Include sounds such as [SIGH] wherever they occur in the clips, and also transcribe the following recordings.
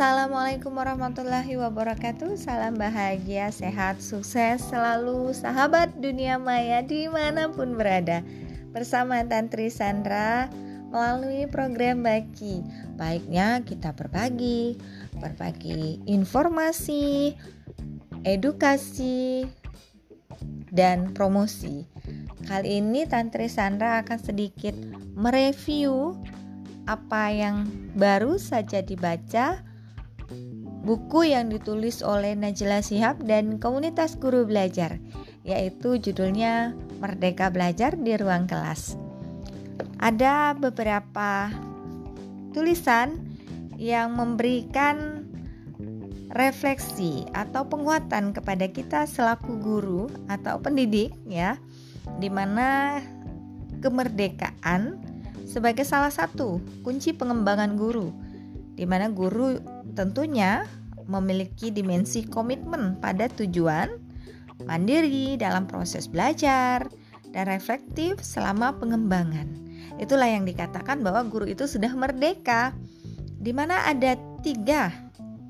Assalamualaikum warahmatullahi wabarakatuh. Salam bahagia, sehat, sukses Selalu sahabat dunia maya di mana pun berada. Bersama Tantri Sandra Melalui program Baki. Baiknya kita berbagi Berbagi informasi Edukasi Dan promosi. Kali ini Tantri Sandra akan sedikit mereview apa yang baru saja dibaca buku yang ditulis oleh Najla Sihab dan komunitas guru belajar, yaitu judulnya Merdeka Belajar di Ruang Kelas. Ada beberapa tulisan yang memberikan refleksi atau penguatan kepada kita selaku guru atau pendidik ya, di mana kemerdekaan sebagai salah satu kunci pengembangan guru, di mana guru tentunya memiliki dimensi komitmen pada tujuan, mandiri dalam proses belajar, dan reflektif selama pengembangan. Itulah yang dikatakan bahwa guru itu sudah merdeka, di mana ada tiga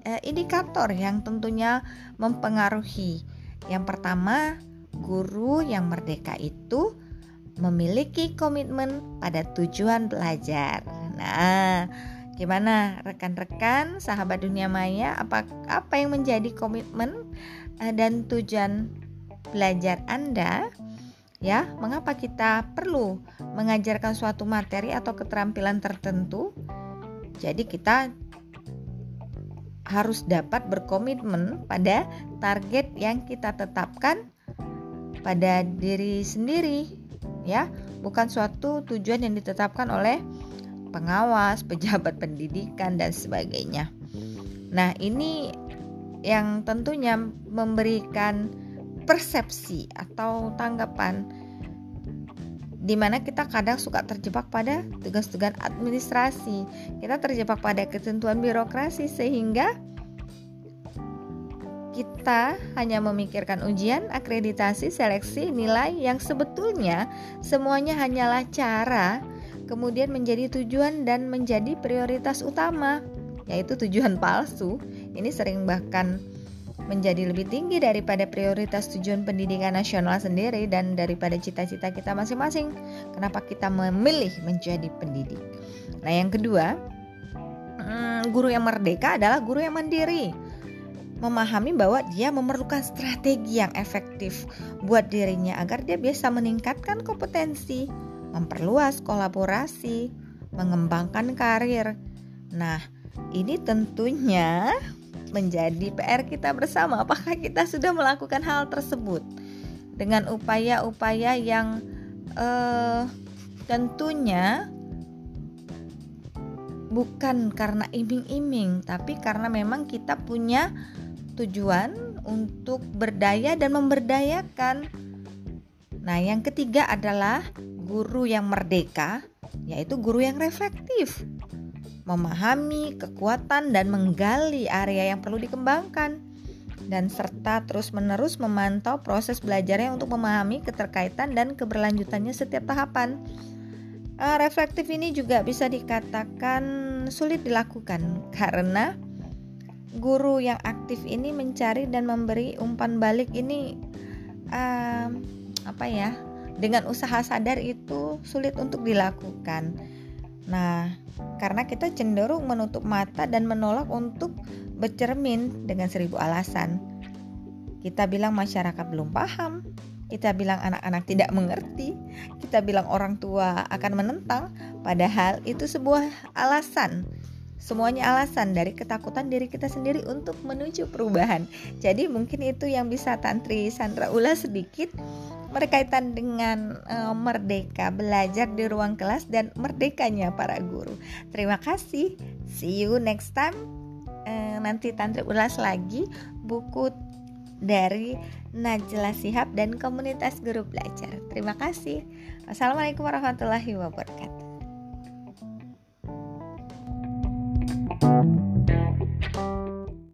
eh, indikator yang tentunya mempengaruhi. Yang pertama, guru yang merdeka itu memiliki komitmen pada tujuan belajar. Nah, Gimana rekan-rekan sahabat dunia maya apa apa yang menjadi komitmen uh, dan tujuan belajar Anda? Ya, mengapa kita perlu mengajarkan suatu materi atau keterampilan tertentu? Jadi kita harus dapat berkomitmen pada target yang kita tetapkan pada diri sendiri ya, bukan suatu tujuan yang ditetapkan oleh pengawas, pejabat pendidikan dan sebagainya. Nah, ini yang tentunya memberikan persepsi atau tanggapan di mana kita kadang suka terjebak pada tugas-tugas administrasi. Kita terjebak pada ketentuan birokrasi sehingga kita hanya memikirkan ujian, akreditasi, seleksi, nilai yang sebetulnya semuanya hanyalah cara kemudian menjadi tujuan dan menjadi prioritas utama, yaitu tujuan palsu. Ini sering bahkan menjadi lebih tinggi daripada prioritas tujuan pendidikan nasional sendiri dan daripada cita-cita kita masing-masing. Kenapa kita memilih menjadi pendidik? Nah, yang kedua, hmm, guru yang merdeka adalah guru yang mandiri. Memahami bahwa dia memerlukan strategi yang efektif buat dirinya agar dia bisa meningkatkan kompetensi, memperluas kolaborasi, mengembangkan karir. Nah, ini tentunya menjadi PR kita bersama. Apakah kita sudah melakukan hal tersebut dengan upaya-upaya yang uh, tentunya bukan karena iming-iming, tapi karena memang kita punya tujuan untuk berdaya dan memberdayakan. Nah, yang ketiga adalah guru yang merdeka, yaitu guru yang reflektif, memahami kekuatan dan menggali area yang perlu dikembangkan, dan serta terus-menerus memantau proses belajarnya untuk memahami keterkaitan dan keberlanjutannya setiap tahapan. Uh, reflektif ini juga bisa dikatakan sulit dilakukan [LAUGHS] karena guru yang aktif ini mencari dan memberi umpan balik ini uh, apa ya dengan usaha sadar itu sulit untuk dilakukan. Nah, karena kita cenderung menutup mata dan menolak untuk bercermin dengan seribu alasan. Kita bilang masyarakat belum paham, kita bilang anak-anak tidak mengerti, kita bilang orang tua akan menentang, padahal itu sebuah alasan. Semuanya alasan dari ketakutan diri kita sendiri untuk menuju perubahan. Jadi mungkin itu yang bisa Tantri Sandra ulas sedikit berkaitan dengan uh, merdeka belajar di ruang kelas dan merdekanya para guru. Terima kasih. See you next time. Uh, nanti Tantri ulas lagi buku dari Najla Sihab dan komunitas guru belajar. Terima kasih. Wassalamualaikum warahmatullahi wabarakatuh. Bye.